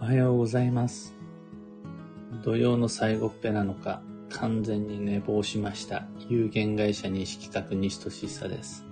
おはようございます。土曜の最後っぺなのか、完全に寝坊しました。有限会社西企画西俊久です。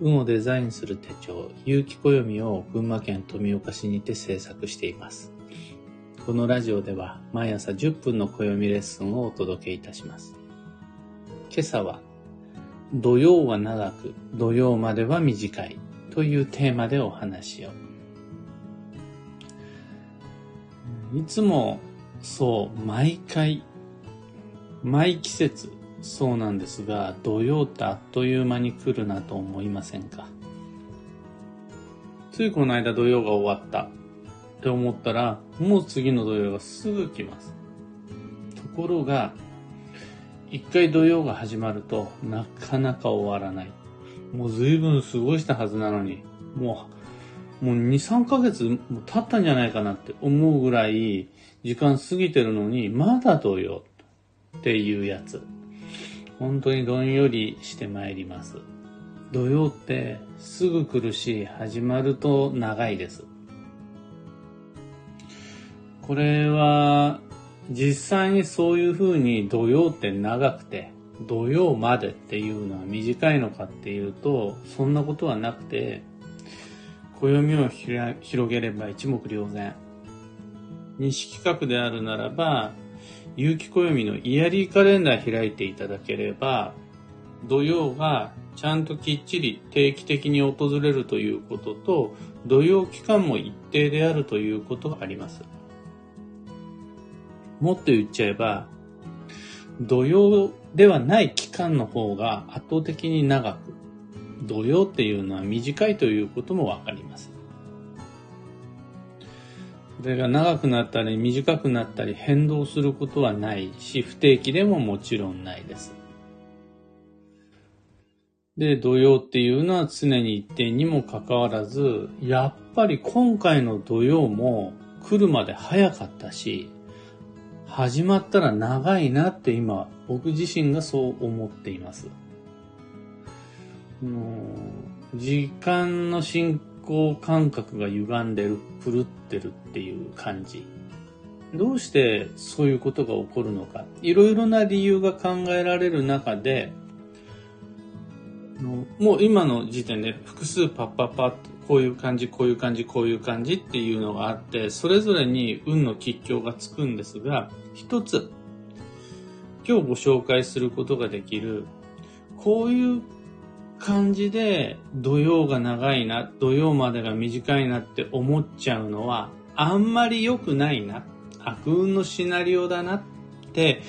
運をデザインする手帳、有機暦を群馬県富岡市にて制作しています。このラジオでは毎朝10分の暦レッスンをお届けいたします。今朝は、土曜は長く、土曜までは短いというテーマでお話を。いつもそう、毎回、毎季節、そうなんですが、土曜ってあっという間に来るなと思いませんか？ついこの間土曜が終わったって思ったら、もう次の土曜がすぐ来ます。ところが、一回土曜が始まるとなかなか終わらない。もう随分過ごしたはずなのに、もう、もう2、3ヶ月も経ったんじゃないかなって思うぐらい時間過ぎてるのに、まだ土曜っていうやつ。本当にどんよりしてまいります。土曜ってすぐ来るし、始まると長いです。これは、実際にそういう風に土曜って長くて、土曜までっていうのは短いのかっていうと、そんなことはなくて、暦を広げれば一目瞭然。西企画であるならば、有機暦のイヤリーカレンダー開いていただければ、土曜がちゃんときっちり定期的に訪れるということと、土曜期間も一定であるということがあります。もっと言っちゃえば、土曜ではない期間の方が圧倒的に長く、土曜っていうのは短いということもわかります。それが長くなったり短くなったり変動することはないし、不定期でももちろんないです。で、土曜っていうのは常に一定にもかかわらず、やっぱり今回の土曜も来るまで早かったし、始まったら長いなって今、僕自身がそう思っています。時間の進行感覚が歪んでる、狂ってるっていう感じ。どうしてそういうことが起こるのか。いろいろな理由が考えられる中で、もう今の時点で複数パッパッパッとこういう感じ、こういう感じ、こういう感じっていうのがあって、それぞれに運の吉凶がつくんですが、一つ、今日ご紹介することができる、こういう感じで土曜が長いな、土曜までが短いなって思っちゃうのは、あんまり良くないな、悪運のシナリオだなって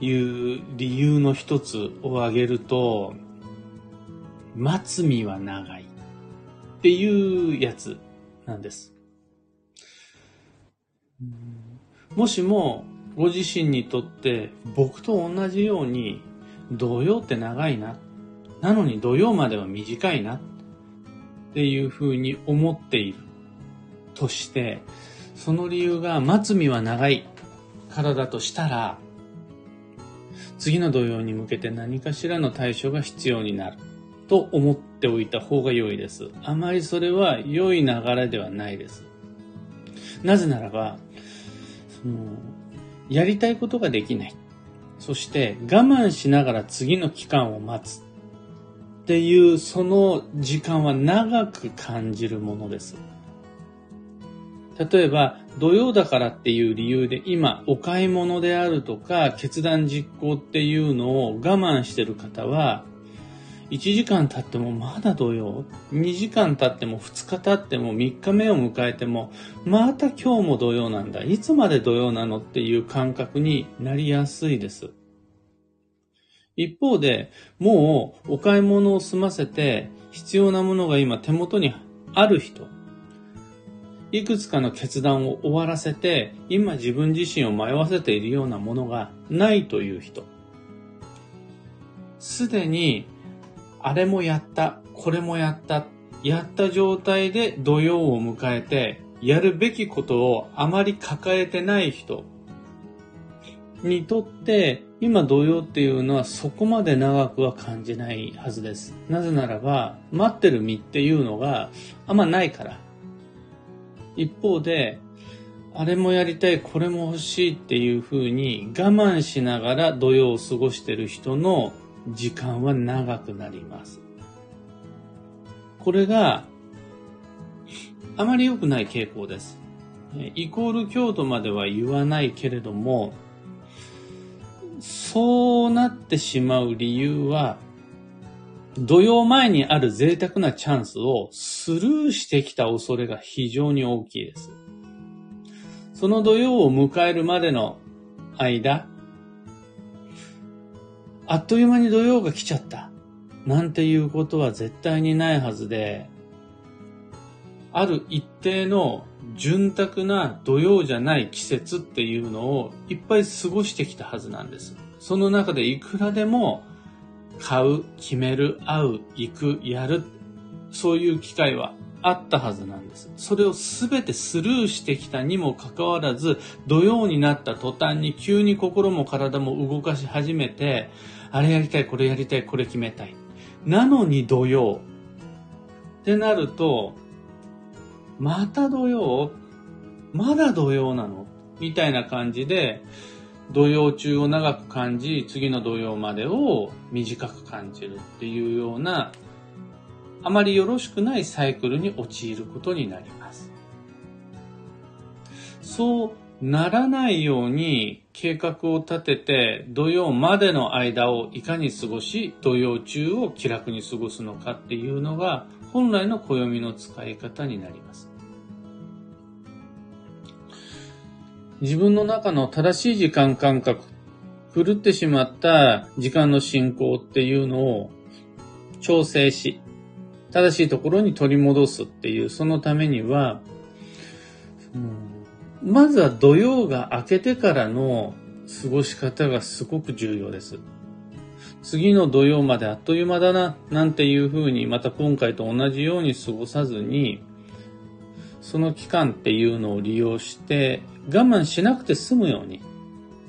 いう理由の一つを挙げると、待つ身は長いっていうやつなんです。もしもご自身にとって僕と同じように土曜って長いな。なのに土曜までは短いなっていうふうに思っているとして、その理由が待つは長いからだとしたら、次の土曜に向けて何かしらの対処が必要になる。と思っておいた方が良いです。あまりそれは良い流れではないです。なぜならば、その、やりたいことができない。そして我慢しながら次の期間を待つ。っていうその時間は長く感じるものです。例えば、土曜だからっていう理由で今お買い物であるとか決断実行っていうのを我慢してる方は1時間経ってもまだ土曜 ?2 時間経っても2日経っても3日目を迎えてもまた今日も土曜なんだ。いつまで土曜なのっていう感覚になりやすいです。一方で、もうお買い物を済ませて必要なものが今手元にある人。いくつかの決断を終わらせて今自分自身を迷わせているようなものがないという人。すでにあれもやった、これもやった、やった状態で土曜を迎えて、やるべきことをあまり抱えてない人にとって、今土曜っていうのはそこまで長くは感じないはずです。なぜならば、待ってる身っていうのがあんまないから。一方で、あれもやりたい、これも欲しいっていう風に我慢しながら土曜を過ごしてる人の時間は長くなります。これがあまり良くない傾向です。イコール強度までは言わないけれども、そうなってしまう理由は、土曜前にある贅沢なチャンスをスルーしてきた恐れが非常に大きいです。その土曜を迎えるまでの間、あっという間に土曜が来ちゃった。なんていうことは絶対にないはずで、ある一定の潤沢な土曜じゃない季節っていうのをいっぱい過ごしてきたはずなんです。その中でいくらでも買う、決める、会う、行く、やる、そういう機会はあったはずなんです。それを全てスルーしてきたにもかかわらず、土曜になった途端に急に心も体も動かし始めて、あれやりたい、これやりたい、これ決めたい。なのに土曜。ってなると、また土曜？まだ土曜なの？みたいな感じで、土曜中を長く感じ、次の土曜までを短く感じるっていうような、あまりよろしくないサイクルに陥ることになります。そうならないように計画を立てて、土曜までの間をいかに過ごし、土曜中を気楽に過ごすのかっていうのが、本来の暦の使い方になります。自分の中の正しい時間感覚、狂ってしまった時間の進行っていうのを調整し、正しいところに取り戻すっていう、そのためには、まずは土曜が明けてからの過ごし方がすごく重要です。次の土曜まであっという間だな、なんていうふうに、また今回と同じように過ごさずに、その期間っていうのを利用して、我慢しなくて済むように、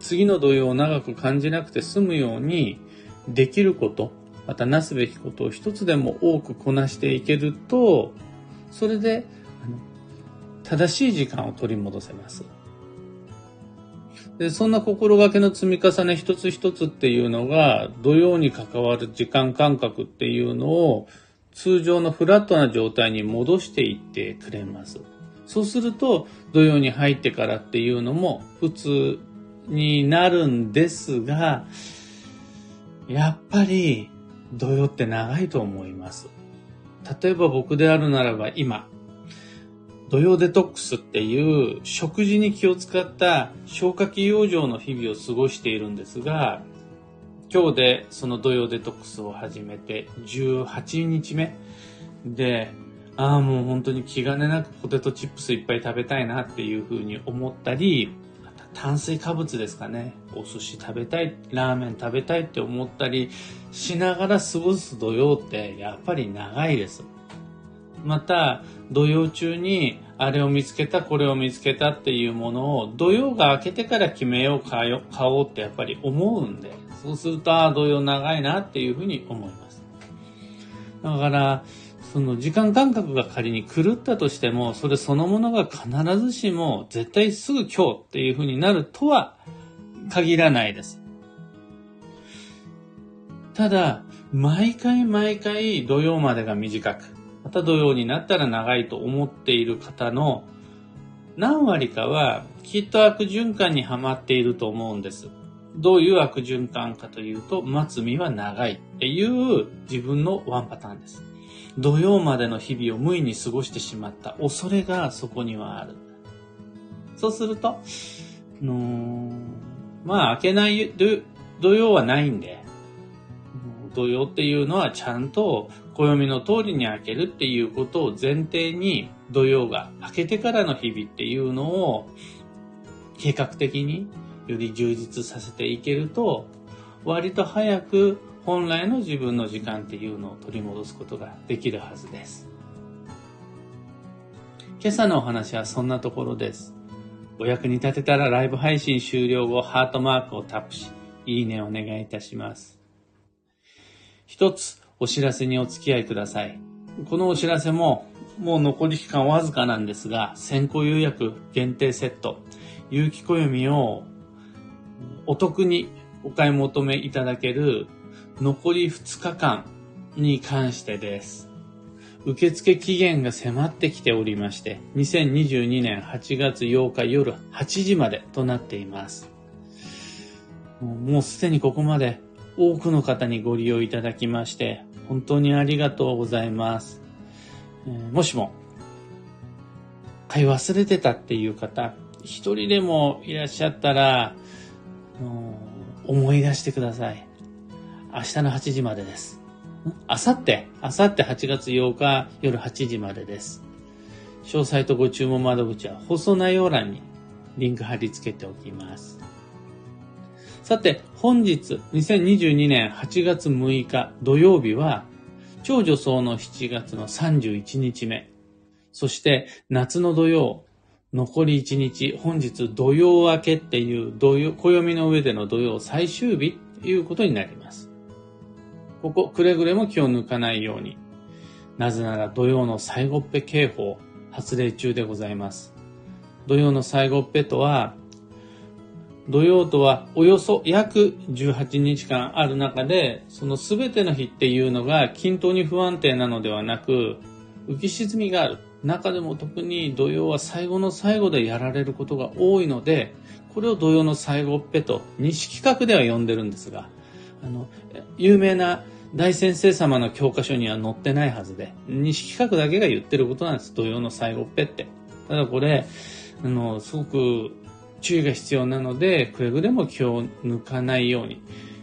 次の土曜を長く感じなくて済むように、できること、またなすべきことを一つでも多くこなしていけると、それで正しい時間を取り戻せます。で、そんな心がけの積み重ね一つ一つっていうのが、土曜に関わる時間感覚っていうのを、通常のフラットな状態に戻していってくれます。そうすると、土曜に入ってからっていうのも普通になるんですが、やっぱり土曜って長いと思います。例えば僕であるならば今、土曜デトックスっていう食事に気を使った消化器養生の日々を過ごしているんですが、今日でその土曜デトックスを始めて18日目で、ああもう本当に気兼ねなくポテトチップスいっぱい食べたいなっていうふうに思ったり、炭水化物ですかね。お寿司食べたい、ラーメン食べたいって思ったりしながら過ごす土曜ってやっぱり長いです。また、土曜中にあれを見つけた、これを見つけたっていうものを土曜が明けてから決めよう、買おうってやっぱり思うんで、そうすると、ああ、土曜長いなっていうふうに思います。だから、その時間感覚が仮に狂ったとしても、それそのものが必ずしも絶対すぐ今日っていうふうになるとは限らないです。ただ、毎回毎回土曜までが短く、また土曜になったら長いと思っている方の何割かはきっと悪循環にはまっていると思うんです。どういう悪循環かというと、待つ身は長いっていう自分のワンパターンです。土曜までの日々を無意に過ごしてしまった恐れがそこにはある。そうすると、の、まあ、開けない土曜はないんで、土曜っていうのはちゃんと暦の通りに開けるっていうことを前提に土曜が明けてからの日々っていうのを計画的により充実させていけると割と早く本来の自分の時間っていうのを取り戻すことができるはずです。今朝のお話はそんなところです。お役に立てたらライブ配信終了後ハートマークをタップし、いいねをお願いいたします。一つお知らせにお付き合いください。このお知らせももう残り期間わずかなんですが、先行予約限定セット、有機暦をお得にお買い求めいただける残り2日間に関してです。受付期限が迫ってきておりまして、2022年8月8日夜8時までとなっています。もうすでにここまで多くの方にご利用いただきまして、本当にありがとうございます。え、もしも、買い忘れてたっていう方、一人でもいらっしゃったら、思い出してください。明日の8時までです。あさって、あさって8月8日夜8時までです。詳細とご注文窓口は放送内容欄にリンク貼り付けておきます。さて、本日、2022年8月6日土曜日は、超女装の7月の31日目。そして、夏の土曜、残り1日、本日土曜明けっていう土曜、暦の上での土曜最終日っていうことになります。ここ、くれぐれも気を抜かないように。なぜなら土曜の最後っぺ警報発令中でございます。土曜の最後っぺとは、土曜とはおよそ約18日間ある中で、その全ての日っていうのが均等に不安定なのではなく、浮き沈みがある。中でも特に土曜は最後の最後でやられることが多いので、これを土曜の最後っぺと西企画では呼んでるんですが、あの、有名な大先生様の教科書には載ってないはずで、西企画だけが言ってることなんです。土曜の最後っぺって。ただこれ、あの、すごく注意が必要なので、くれぐれも気を抜かないように。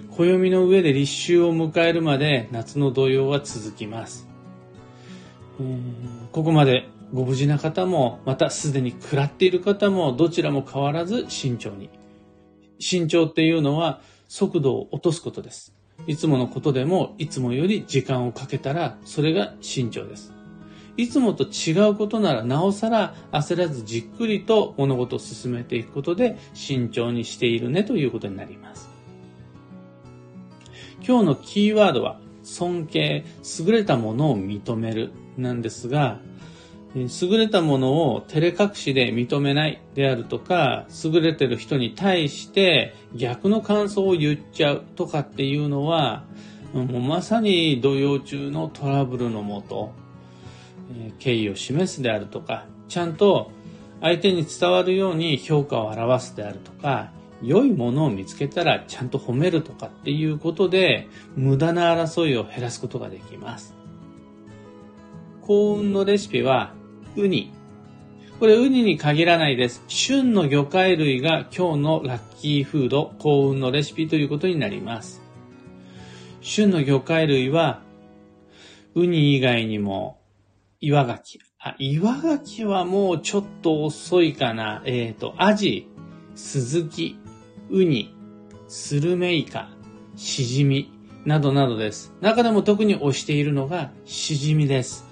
暦の上で立秋を迎えるまで夏の土曜は続きます。ここまでご無事な方も、またすでに食らっている方も、どちらも変わらず慎重に。慎重っていうのは速度を落とすことです。いつものことでも、いつもより時間をかけたら、それが慎重です。いつもと違うことなら、なおさら焦らずじっくりと物事を進めていくことで、慎重にしているねということになります。今日のキーワードは、尊敬、優れたものを認めるなんですが、優れたものを照れ隠しで認めないであるとか、優れてる人に対して逆の感想を言っちゃうとかっていうのは、もうまさに土曜中のトラブルのもと、敬意を示すであるとか、ちゃんと相手に伝わるように評価を表すであるとか、良いものを見つけたらちゃんと褒めるとかっていうことで、無駄な争いを減らすことができます。幸運のレシピは、ウニ。これウニに限らないです。旬の魚介類が今日のラッキーフード、幸運のレシピということになります。旬の魚介類は、ウニ以外にも、岩牡蠣。あ、岩牡蠣はもうちょっと遅いかな。えっ、ー、と、アジ、スズキ、ウニ、スルメイカ、シジミなどなどです。中でも特に推しているのがシジミです。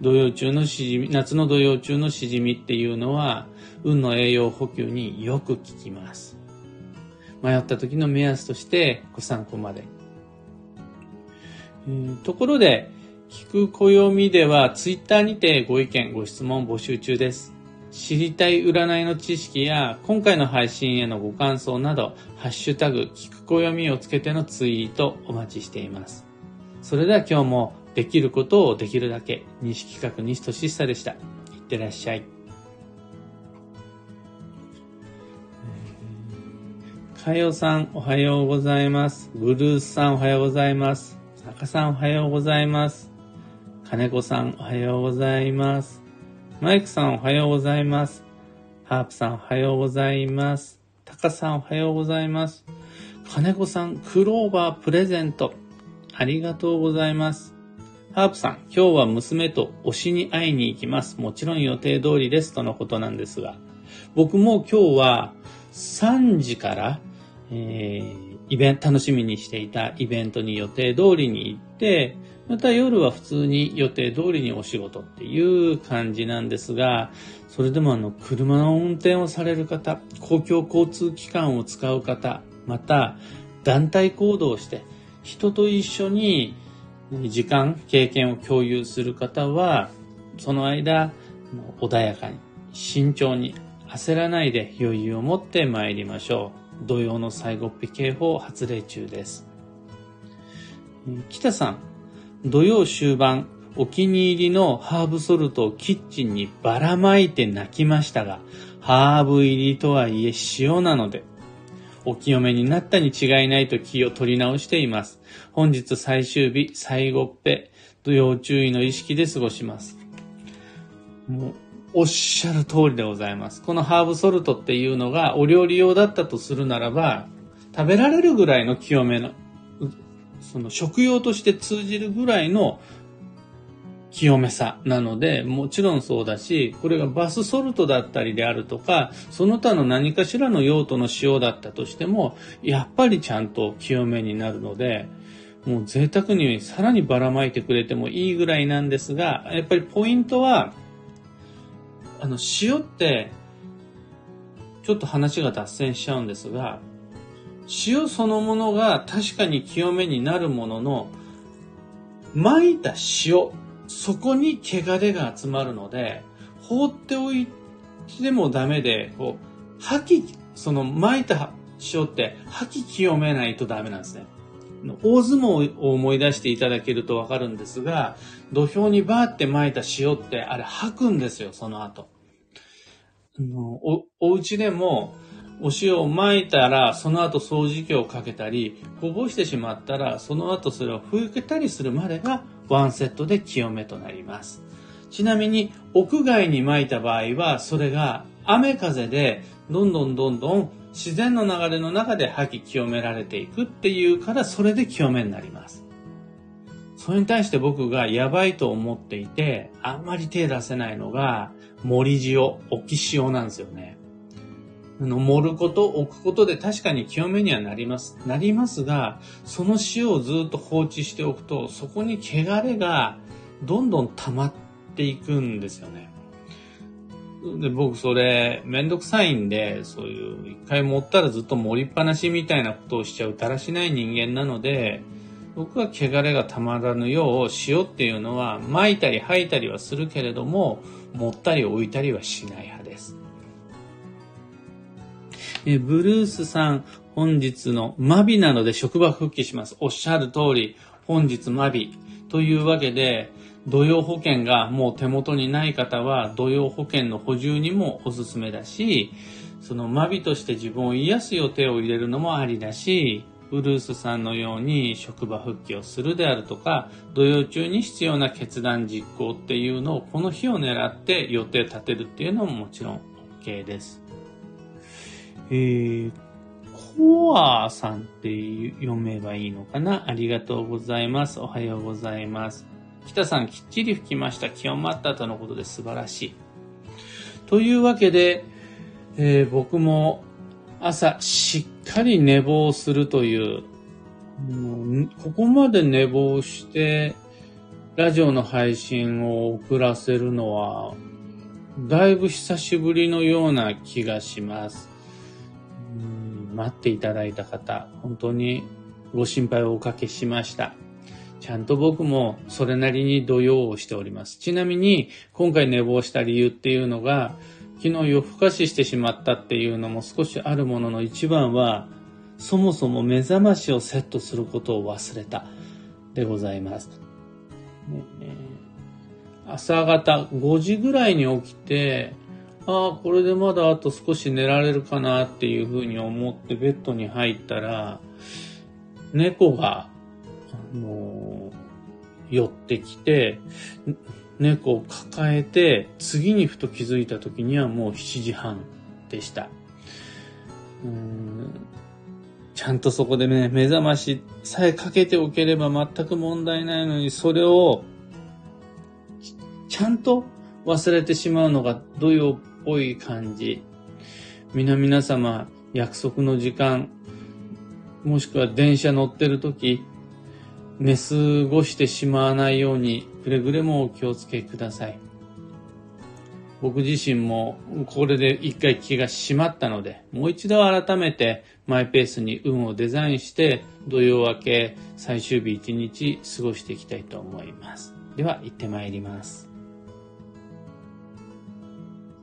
土曜中のしじみ、夏の土曜中のしじみっていうのは、運の栄養補給によく効きます。迷った時の目安としてご参考まで。ところで、聞く暦ではツイッターにてご意見、ご質問募集中です。知りたい占いの知識や今回の配信へのご感想など、ハッシュタグ、聞く暦をつけてのツイートお待ちしています。それでは今日もできることをできるだけ、西企画西俊久でした。いってらっしゃい。かよさんおはようございます。ブルースさんおはようございます。坂さんおはようございます。金子さんおはようございます。マイクさんおはようございます。ハープさんおはようございます。タカさんおはようございます。金子さん、クローバープレゼント。ありがとうございます。ハープさん、今日は娘と推しに会いに行きます。もちろん予定通りです。とのことなんですが。僕も今日は3時から、えー、イベント、楽しみにしていたイベントに予定通りに行って、また夜は普通に予定通りにお仕事っていう感じなんですが、それでもあの、車の運転をされる方、公共交通機関を使う方、また、団体行動をして、人と一緒に時間、経験を共有する方は、その間、穏やかに、慎重に、焦らないで余裕を持って参りましょう。土曜の最後っぴ警報発令中です。北さん、土曜終盤、お気に入りのハーブソルトをキッチンにばらまいて泣きましたが、ハーブ入りとはいえ塩なので、お清めになったに違いないと気を取り直しています。本日最終日、最後っぺ、要注意の意識で過ごします。もう、おっしゃる通りでございます。このハーブソルトっていうのがお料理用だったとするならば、食べられるぐらいの清めの、その食用として通じるぐらいの清めさなので、もちろんそうだし、これがバスソルトだったりであるとか、その他の何かしらの用途の塩だったとしても、やっぱりちゃんと清めになるので、もう贅沢にさらにばらまいてくれてもいいぐらいなんですが、やっぱりポイントは、あの、塩って、ちょっと話が脱線しちゃうんですが、塩そのものが確かに清めになるものの、巻いた塩そこに汚れが集まるので、放っておいてもダメで、こう、吐き、その巻いた塩って吐き清めないとダメなんですね。大相撲を思い出していただけるとわかるんですが、土俵にバーって巻いた塩ってあれ吐くんですよ、その後。お、お家でも、お塩を巻いたら、その後掃除機をかけたり、こぼしてしまったら、その後それを拭けたりするまでがワンセットで清めとなります。ちなみに、屋外に撒いた場合は、それが雨風で、どんどんどんどん自然の流れの中で吐き清められていくっていうから、それで清めになります。それに対して僕がやばいと思っていて、あんまり手出せないのが、森塩、置き塩なんですよね。あの、盛ること、置くことで確かに清めにはなります。なりますが、その塩をずっと放置しておくと、そこに汚れがどんどん溜まっていくんですよね。で、僕それ、めんどくさいんで、そういう、一回盛ったらずっと盛りっぱなしみたいなことをしちゃうだらしない人間なので、僕は汚れがたまらぬよう、塩っていうのは、撒いたり吐いたりはするけれども、盛ったり置いたりはしない。えブルースさん、本日のマビなので職場復帰します。おっしゃる通り、本日マビ。というわけで、土曜保険がもう手元にない方は、土曜保険の補充にもおすすめだし、そのマビとして自分を癒す予定を入れるのもありだし、ブルースさんのように職場復帰をするであるとか、土曜中に必要な決断実行っていうのをこの日を狙って予定立てるっていうのももちろん OK です。えー、コアさんって読めばいいのかな？ありがとうございます。おはようございます。北さんきっちり吹きました。気温もあったとのことで素晴らしい。というわけで、えー、僕も朝しっかり寝坊するという、ここまで寝坊して、ラジオの配信を遅らせるのは、だいぶ久しぶりのような気がします。待っていただいた方、本当にご心配をおかけしました。ちゃんと僕もそれなりに土曜をしております。ちなみに、今回寝坊した理由っていうのが、昨日夜更かししてしまったっていうのも少しあるものの一番は、そもそも目覚ましをセットすることを忘れたでございます。朝方5時ぐらいに起きて、ああ、これでまだあと少し寝られるかなっていうふうに思ってベッドに入ったら、猫が、あのー、寄ってきて、猫を抱えて、次にふと気づいた時にはもう7時半でした。うんちゃんとそこでね、目覚ましさえかけておければ全く問題ないのに、それを、ちゃんと忘れてしまうのが土曜ぽい感じ。皆々様、約束の時間、もしくは電車乗ってる時、寝過ごしてしまわないように、くれぐれもお気をつけください。僕自身もこれで一回気が締まったので、もう一度改めてマイペースに運をデザインして、土曜明け最終日一日過ごしていきたいと思います。では、行ってまいります。